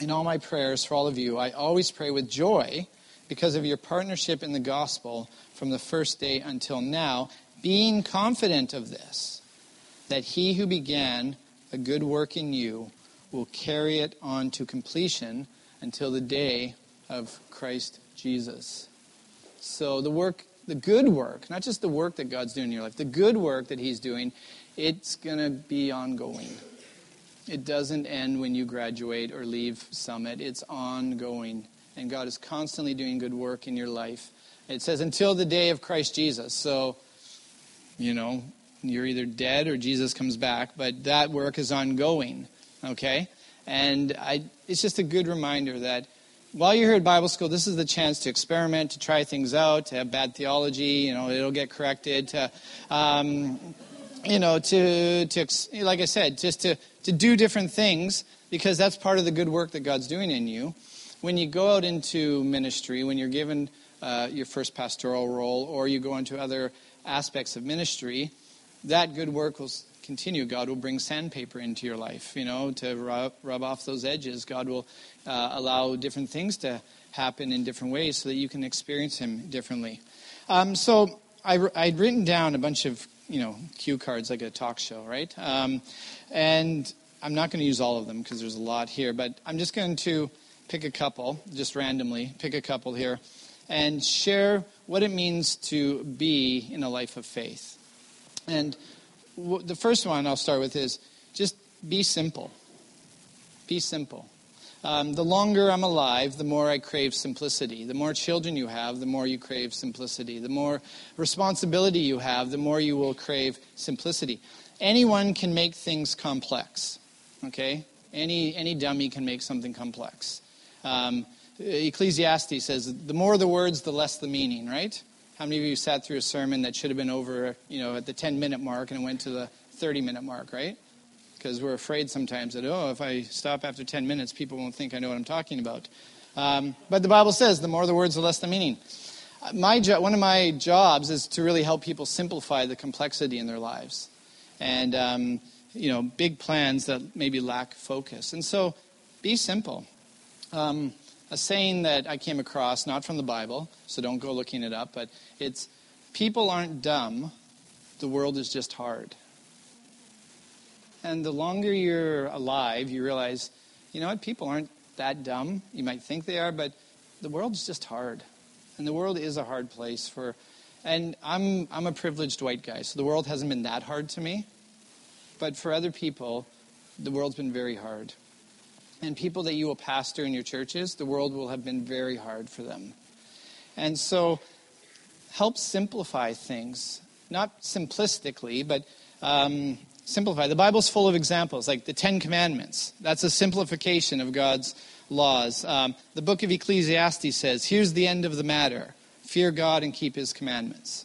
In all my prayers for all of you, I always pray with joy because of your partnership in the gospel from the first day until now, being confident of this that he who began a good work in you will carry it on to completion until the day of Christ Jesus. So the work, the good work, not just the work that God's doing in your life, the good work that he's doing, it's going to be ongoing. It doesn't end when you graduate or leave Summit. It's ongoing. And God is constantly doing good work in your life. It says until the day of Christ Jesus. So, you know, you're either dead or Jesus comes back, but that work is ongoing, okay? And I, it's just a good reminder that while you're here at Bible school, this is the chance to experiment, to try things out, to have bad theology, you know, it'll get corrected, to, um, you know, to, to, like I said, just to, to do different things because that's part of the good work that God's doing in you. When you go out into ministry, when you're given uh, your first pastoral role, or you go into other aspects of ministry, that good work will continue. God will bring sandpaper into your life, you know, to rub, rub off those edges. God will uh, allow different things to happen in different ways so that you can experience Him differently. Um, so I, I'd written down a bunch of, you know, cue cards like a talk show, right? Um, and I'm not going to use all of them because there's a lot here, but I'm just going to pick a couple, just randomly, pick a couple here, and share what it means to be in a life of faith. And w- the first one I'll start with is just be simple. Be simple. Um, the longer I'm alive, the more I crave simplicity. The more children you have, the more you crave simplicity. The more responsibility you have, the more you will crave simplicity. Anyone can make things complex. Okay? Any, any dummy can make something complex. Um, Ecclesiastes says, the more the words, the less the meaning, right? How many of you sat through a sermon that should have been over, you know, at the 10 minute mark and it went to the 30 minute mark, right? Because we're afraid sometimes that, oh, if I stop after 10 minutes, people won't think I know what I'm talking about. Um, but the Bible says the more the words, the less the meaning. My jo- one of my jobs is to really help people simplify the complexity in their lives. And, um, you know, big plans that maybe lack focus. And so be simple. Um, a saying that I came across, not from the Bible, so don't go looking it up, but it's People aren't dumb, the world is just hard. And the longer you're alive, you realize, you know what, people aren't that dumb. You might think they are, but the world's just hard. And the world is a hard place for and I'm I'm a privileged white guy, so the world hasn't been that hard to me. But for other people, the world's been very hard. And people that you will pastor in your churches, the world will have been very hard for them. And so help simplify things. Not simplistically, but um, simplify. The Bible's full of examples, like the Ten Commandments. That's a simplification of God's laws. Um, the book of Ecclesiastes says, here's the end of the matter fear God and keep his commandments.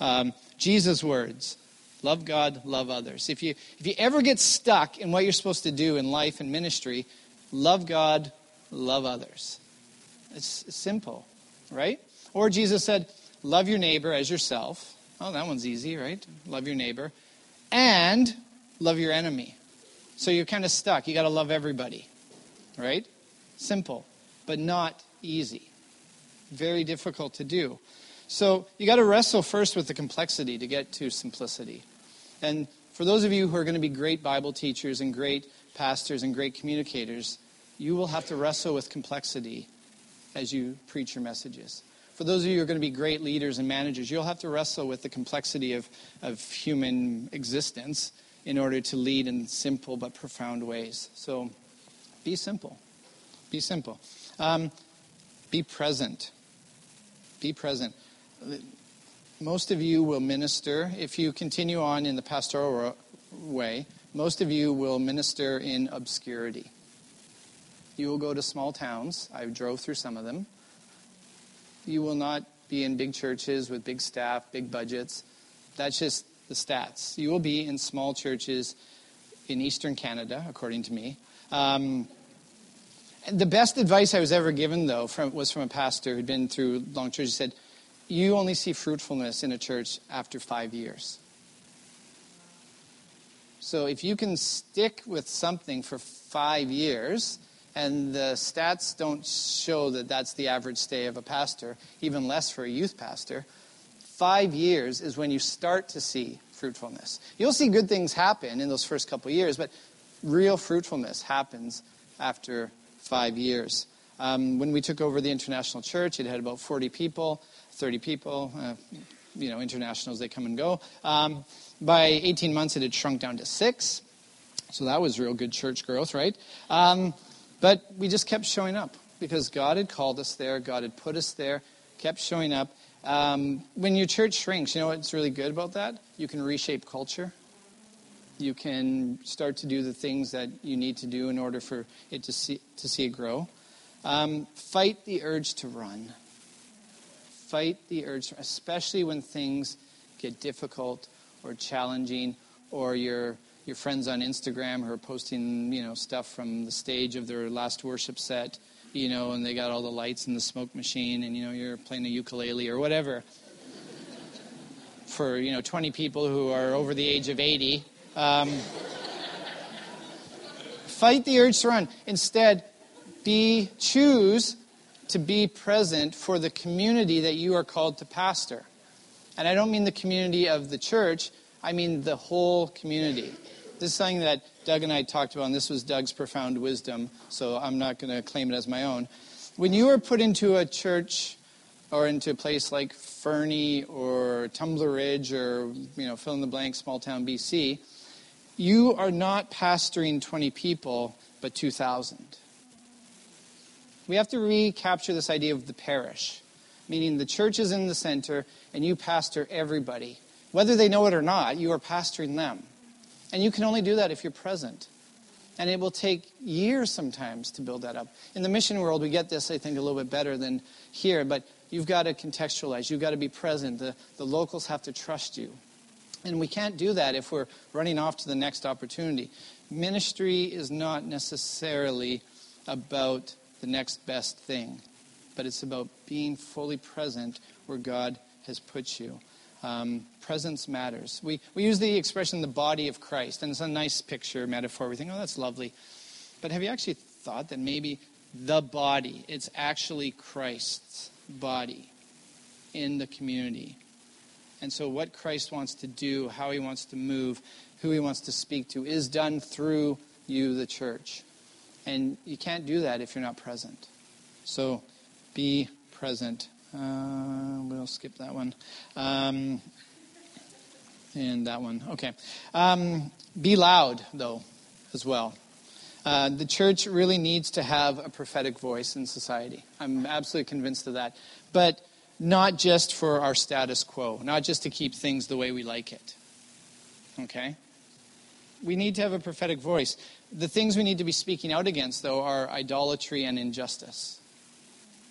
Um, Jesus' words love God, love others. If you, if you ever get stuck in what you're supposed to do in life and ministry, love God, love others. It's simple, right? Or Jesus said, love your neighbor as yourself. Oh, that one's easy, right? Love your neighbor. And love your enemy. So you're kind of stuck. You got to love everybody, right? Simple, but not easy. Very difficult to do. So you got to wrestle first with the complexity to get to simplicity. And for those of you who are going to be great Bible teachers and great pastors and great communicators, you will have to wrestle with complexity as you preach your messages. For those of you who are going to be great leaders and managers, you'll have to wrestle with the complexity of, of human existence in order to lead in simple but profound ways. So be simple. Be simple. Um, be present. Be present. Most of you will minister, if you continue on in the pastoral way, most of you will minister in obscurity. You will go to small towns. I drove through some of them. You will not be in big churches with big staff, big budgets. That's just the stats. You will be in small churches in eastern Canada, according to me. Um, the best advice I was ever given, though, from, was from a pastor who'd been through long churches. He said, You only see fruitfulness in a church after five years. So if you can stick with something for five years, and the stats don't show that that's the average stay of a pastor, even less for a youth pastor, five years is when you start to see fruitfulness. You'll see good things happen in those first couple years, but real fruitfulness happens after five years. Um, when we took over the international church, it had about 40 people, 30 people. Uh, you know, internationals, they come and go. Um, by 18 months, it had shrunk down to six. So that was real good church growth, right? Um, but we just kept showing up because God had called us there, God had put us there, kept showing up. Um, when your church shrinks, you know what's really good about that? You can reshape culture. You can start to do the things that you need to do in order for it to see, to see it grow. Um, fight the urge to run. Fight the urge, especially when things get difficult or challenging, or your your friends on Instagram who are posting you know stuff from the stage of their last worship set, you know, and they got all the lights and the smoke machine, and you know you're playing a ukulele or whatever. For you know 20 people who are over the age of 80, um, fight the urge to run. Instead, be choose to be present for the community that you are called to pastor. And I don't mean the community of the church, I mean the whole community. This is something that Doug and I talked about, and this was Doug's profound wisdom, so I'm not going to claim it as my own. When you are put into a church or into a place like Fernie or Tumbler Ridge or, you know, fill in the blank, small town BC, you are not pastoring 20 people, but 2,000. We have to recapture this idea of the parish, meaning the church is in the center and you pastor everybody. Whether they know it or not, you are pastoring them. And you can only do that if you're present. And it will take years sometimes to build that up. In the mission world, we get this, I think, a little bit better than here, but you've got to contextualize. You've got to be present. The, the locals have to trust you. And we can't do that if we're running off to the next opportunity. Ministry is not necessarily about the next best thing, but it's about being fully present where God has put you. Um, presence matters. We, we use the expression the body of Christ, and it's a nice picture, metaphor. We think, oh, that's lovely. But have you actually thought that maybe the body, it's actually Christ's body in the community? And so, what Christ wants to do, how he wants to move, who he wants to speak to, is done through you, the church. And you can't do that if you're not present. So, be present. Uh, we'll skip that one. Um, and that one. Okay. Um, be loud, though, as well. Uh, the church really needs to have a prophetic voice in society. I'm absolutely convinced of that. But not just for our status quo, not just to keep things the way we like it. Okay? We need to have a prophetic voice. The things we need to be speaking out against, though, are idolatry and injustice.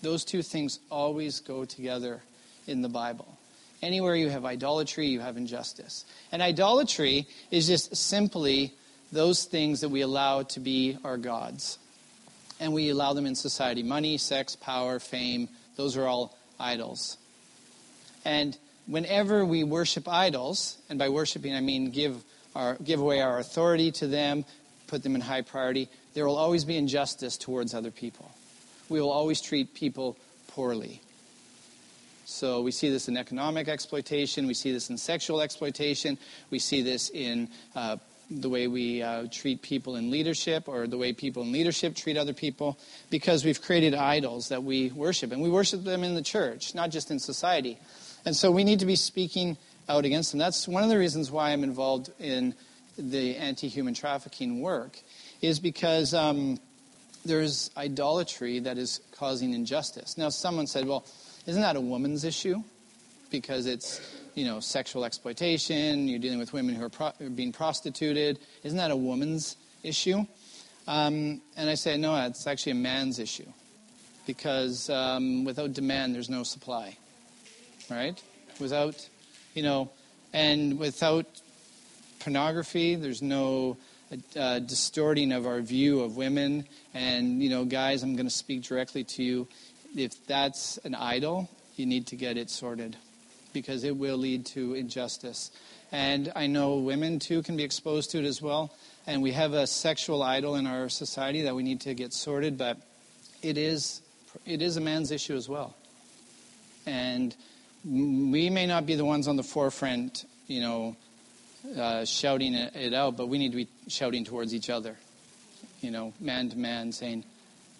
Those two things always go together in the Bible. Anywhere you have idolatry, you have injustice. And idolatry is just simply those things that we allow to be our gods. And we allow them in society money, sex, power, fame. Those are all idols. And whenever we worship idols, and by worshiping I mean give, our, give away our authority to them, put them in high priority, there will always be injustice towards other people. We will always treat people poorly. So we see this in economic exploitation, we see this in sexual exploitation, we see this in uh, the way we uh, treat people in leadership or the way people in leadership treat other people because we've created idols that we worship. And we worship them in the church, not just in society. And so we need to be speaking out against them. That's one of the reasons why I'm involved in the anti human trafficking work, is because um, there's idolatry that is causing injustice. Now, someone said, well, isn't that a woman's issue? Because it's you know, sexual exploitation, you're dealing with women who are, pro- are being prostituted. Isn't that a woman's issue? Um, and I say, no, it's actually a man's issue. Because um, without demand, there's no supply. Right? Without, you know, and without pornography, there's no uh, distorting of our view of women. And, you know, guys, I'm going to speak directly to you. If that's an idol, you need to get it sorted because it will lead to injustice. And I know women too can be exposed to it as well. And we have a sexual idol in our society that we need to get sorted, but it is it is a man's issue as well. And we may not be the ones on the forefront, you know, uh, shouting it out, but we need to be shouting towards each other, you know, man to man, saying,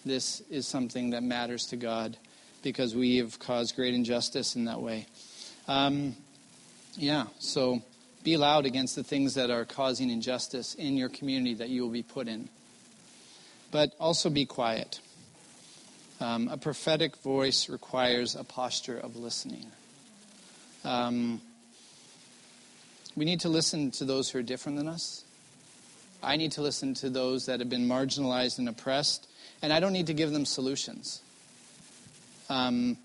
"This is something that matters to God," because we have caused great injustice in that way. Um, yeah, so be loud against the things that are causing injustice in your community that you will be put in. But also be quiet. Um, a prophetic voice requires a posture of listening. Um, we need to listen to those who are different than us. I need to listen to those that have been marginalized and oppressed, and I don't need to give them solutions. Um,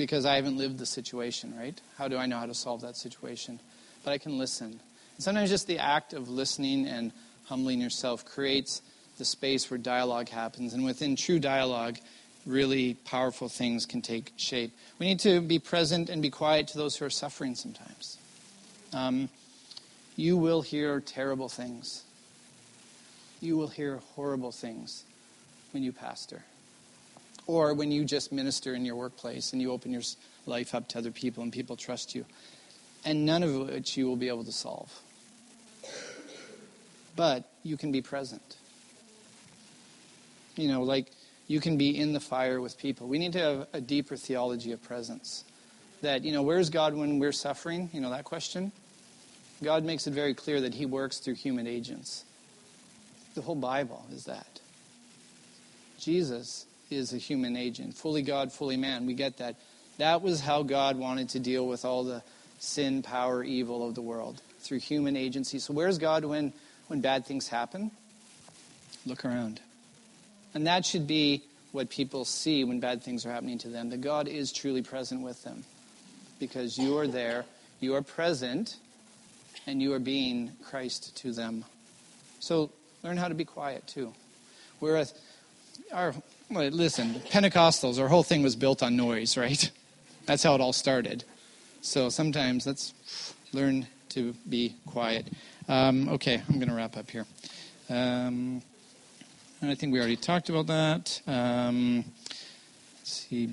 because I haven't lived the situation, right? How do I know how to solve that situation? But I can listen. And sometimes just the act of listening and humbling yourself creates the space where dialogue happens. And within true dialogue, really powerful things can take shape. We need to be present and be quiet to those who are suffering sometimes. Um, you will hear terrible things. You will hear horrible things when you pastor or when you just minister in your workplace and you open your life up to other people and people trust you. And none of which you will be able to solve. But you can be present. You know, like you can be in the fire with people. We need to have a deeper theology of presence. That, you know, where's God when we're suffering? You know, that question. God makes it very clear that He works through human agents. The whole Bible is that. Jesus is a human agent, fully God, fully man. We get that. That was how God wanted to deal with all the sin, power, evil of the world through human agency. So where's God when when bad things happen? Look around. And that should be what people see when bad things are happening to them. That God is truly present with them. Because you are there, you are present, and you are being Christ to them. So learn how to be quiet too. We're our listen, Pentecostals, our whole thing was built on noise, right? That's how it all started. So sometimes let's learn to be quiet. Um, okay, I'm going to wrap up here. Um, I think we already talked about that. Um, let's see,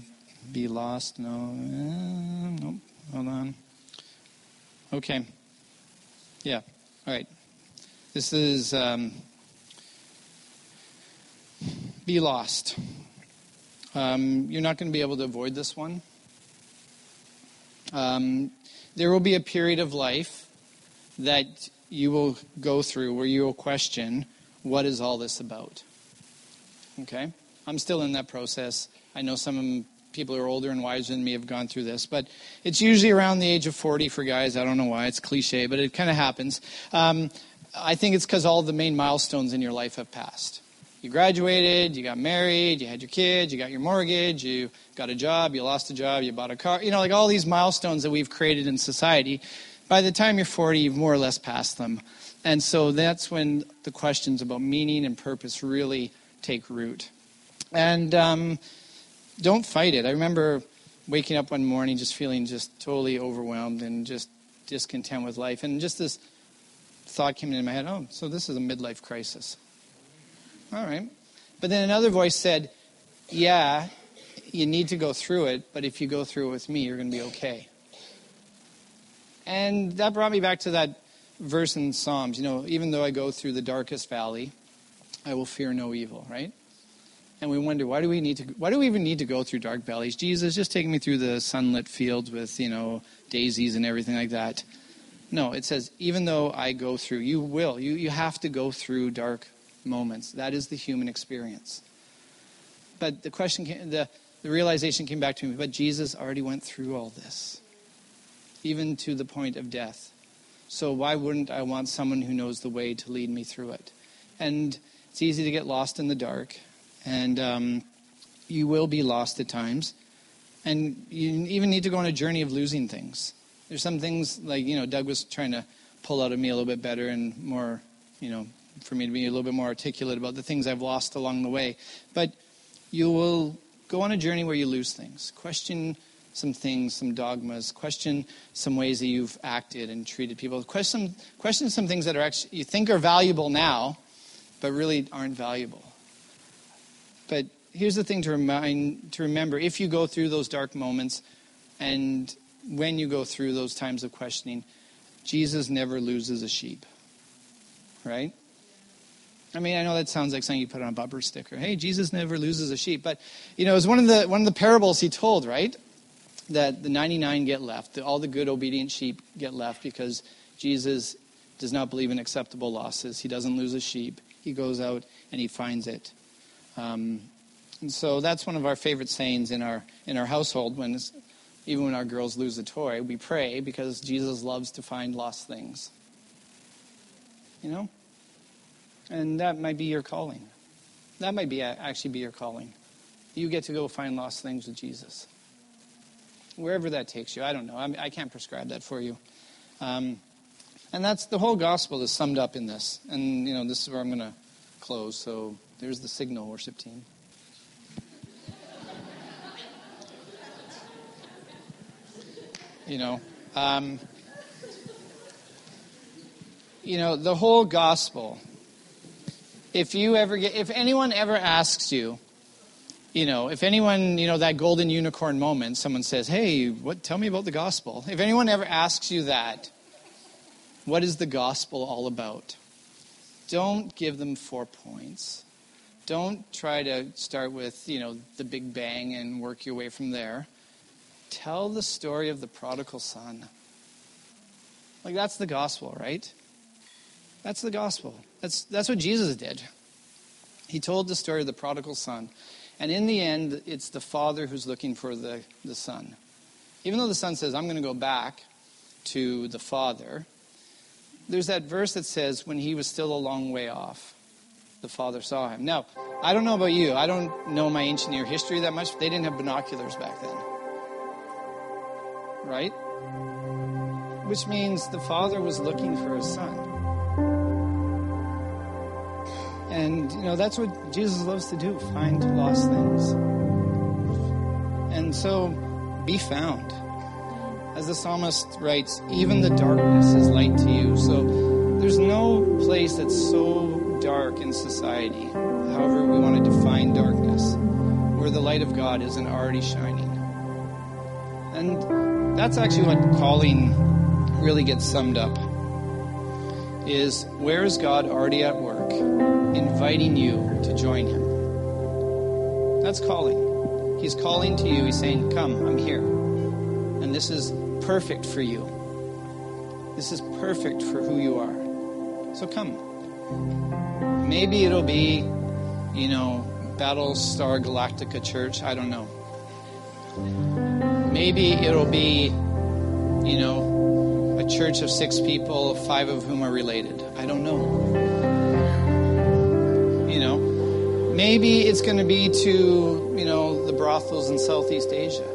be lost. No, uh, nope. Hold on. Okay. Yeah. All right. This is um, be lost. Um, you're not going to be able to avoid this one. Um, there will be a period of life that you will go through where you will question, what is all this about? Okay? I'm still in that process. I know some people who are older and wiser than me have gone through this, but it's usually around the age of 40 for guys. I don't know why. It's cliche, but it kind of happens. Um, I think it's because all the main milestones in your life have passed. You graduated, you got married, you had your kids, you got your mortgage, you got a job, you lost a job, you bought a car. You know, like all these milestones that we've created in society. By the time you're 40, you've more or less passed them. And so that's when the questions about meaning and purpose really take root. And um, don't fight it. I remember waking up one morning just feeling just totally overwhelmed and just discontent with life. And just this thought came into my head oh, so this is a midlife crisis. All right. But then another voice said, yeah, you need to go through it, but if you go through it with me, you're going to be okay. And that brought me back to that verse in Psalms. You know, even though I go through the darkest valley, I will fear no evil, right? And we wonder why do we need to why do we even need to go through dark valleys? Jesus just take me through the sunlit fields with, you know, daisies and everything like that. No, it says, even though I go through, you will. You, you have to go through dark moments. That is the human experience. But the question, came, the, the realization came back to me, but Jesus already went through all this, even to the point of death. So why wouldn't I want someone who knows the way to lead me through it? And it's easy to get lost in the dark, and um, you will be lost at times. And you even need to go on a journey of losing things. There's some things like, you know, Doug was trying to pull out of me a little bit better and more, you know, for me to be a little bit more articulate about the things I've lost along the way. But you will go on a journey where you lose things. Question some things, some dogmas. Question some ways that you've acted and treated people. Question, question some things that are actually you think are valuable now, but really aren't valuable. But here's the thing to remind to remember: if you go through those dark moments, and when you go through those times of questioning, Jesus never loses a sheep. Right? I mean, I know that sounds like something you put on a bumper sticker. Hey, Jesus never loses a sheep. But, you know, it was one of the, one of the parables he told, right? That the 99 get left. All the good, obedient sheep get left because Jesus does not believe in acceptable losses. He doesn't lose a sheep. He goes out and he finds it. Um, and so that's one of our favorite sayings in our, in our household when even when our girls lose a toy, we pray because Jesus loves to find lost things. You know? And that might be your calling. That might be actually be your calling. You get to go find lost things with Jesus. Wherever that takes you, I don't know. I, mean, I can't prescribe that for you. Um, and that's the whole gospel is summed up in this. And you know, this is where I'm going to close. So there's the signal worship team. you know, um, you know, the whole gospel. If you ever get, if anyone ever asks you, you know, if anyone, you know, that golden unicorn moment, someone says, "Hey, what? Tell me about the gospel." If anyone ever asks you that, what is the gospel all about? Don't give them four points. Don't try to start with, you know, the Big Bang and work your way from there. Tell the story of the prodigal son. Like, that's the gospel, right? That's the gospel. That's, that's what Jesus did. He told the story of the prodigal son. And in the end, it's the father who's looking for the, the son. Even though the son says, I'm going to go back to the father, there's that verse that says, when he was still a long way off, the father saw him. Now, I don't know about you. I don't know my ancient near history that much. They didn't have binoculars back then right? Which means the father was looking for his son. And, you know, that's what Jesus loves to do find lost things. And so, be found. As the psalmist writes, even the darkness is light to you. So, there's no place that's so dark in society, however we want to define darkness, where the light of God isn't already shining. And that's actually what calling really gets summed up is where is God already at work, inviting you to join Him? That's calling. He's calling to you. He's saying, Come, I'm here. And this is perfect for you. This is perfect for who you are. So come. Maybe it'll be, you know, Battlestar Galactica Church. I don't know. Maybe it'll be, you know, a church of six people, five of whom are related. I don't know. You know, maybe it's going to be to, you know, the brothels in Southeast Asia.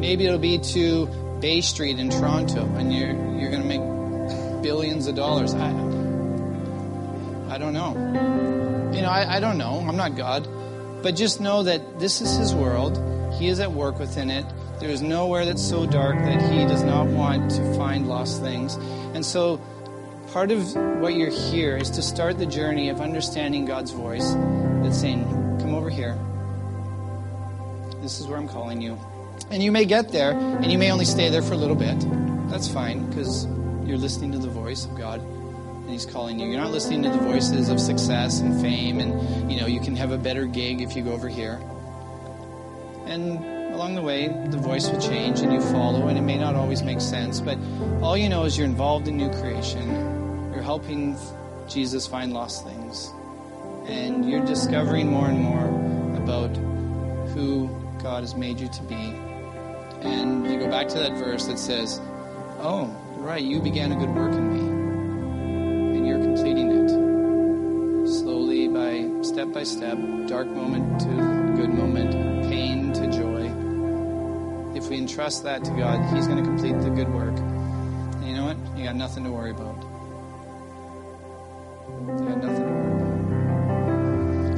Maybe it'll be to Bay Street in Toronto, and you're you're going to make billions of dollars. I, I don't know. You know, I, I don't know. I'm not God. But just know that this is His world. He is at work within it. There is nowhere that's so dark that He does not want to find lost things. And so, part of what you're here is to start the journey of understanding God's voice that's saying, Come over here. This is where I'm calling you. And you may get there, and you may only stay there for a little bit. That's fine, because you're listening to the voice of God and he's calling you. You're not listening to the voices of success and fame, and you know you can have a better gig if you go over here. And along the way, the voice will change, and you follow, and it may not always make sense, but all you know is you're involved in new creation. You're helping Jesus find lost things, and you're discovering more and more about who God has made you to be. And you go back to that verse that says, "Oh, right, you began a good work in me." And you're completing it. Slowly by step by step, dark moment to good moment, pain to joy. If we entrust that to God, He's going to complete the good work. And you know what? You got nothing to worry about. You got nothing to worry about.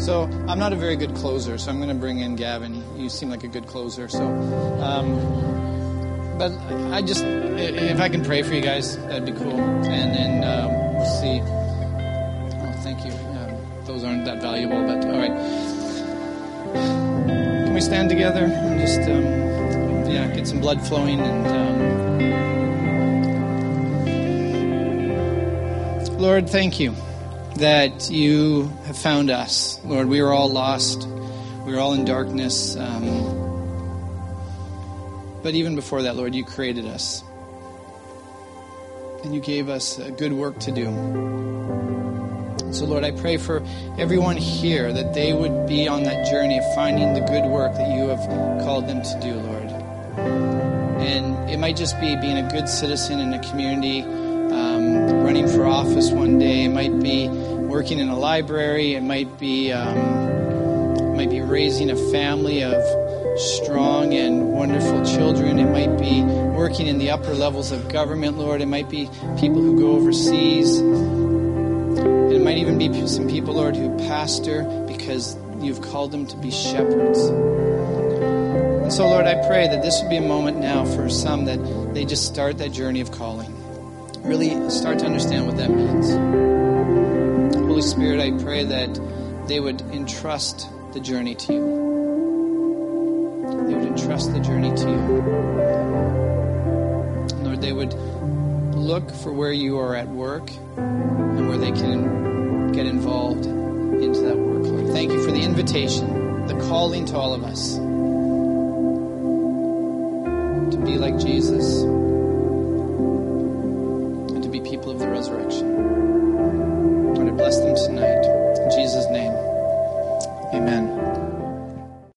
So I'm not a very good closer, so I'm going to bring in Gavin. You seem like a good closer, so. Um, but I just, if I can pray for you guys, that'd be cool. And then. Um, We'll see. Oh, thank you. Um, those aren't that valuable, but all right. Can we stand together and just, um, yeah, get some blood flowing and. Um... Lord, thank you that you have found us. Lord, we are all lost. we are all in darkness. Um, but even before that, Lord, you created us and you gave us a good work to do. So, Lord, I pray for everyone here that they would be on that journey of finding the good work that you have called them to do, Lord. And it might just be being a good citizen in a community, um, running for office one day. It might be working in a library. It might be um, it might be raising a family of strong and wonderful children. It might be working in the upper levels of government, Lord. It might be people who go overseas. It might even be some people, Lord, who pastor because you've called them to be shepherds. And so, Lord, I pray that this would be a moment now for some that they just start that journey of calling. Really start to understand what that means. Holy Spirit, I pray that they would entrust the journey to you They would entrust the journey to you. Lord, they would look for where you are at work and where they can get involved into that work, Lord. Thank you for the invitation, the calling to all of us to be like Jesus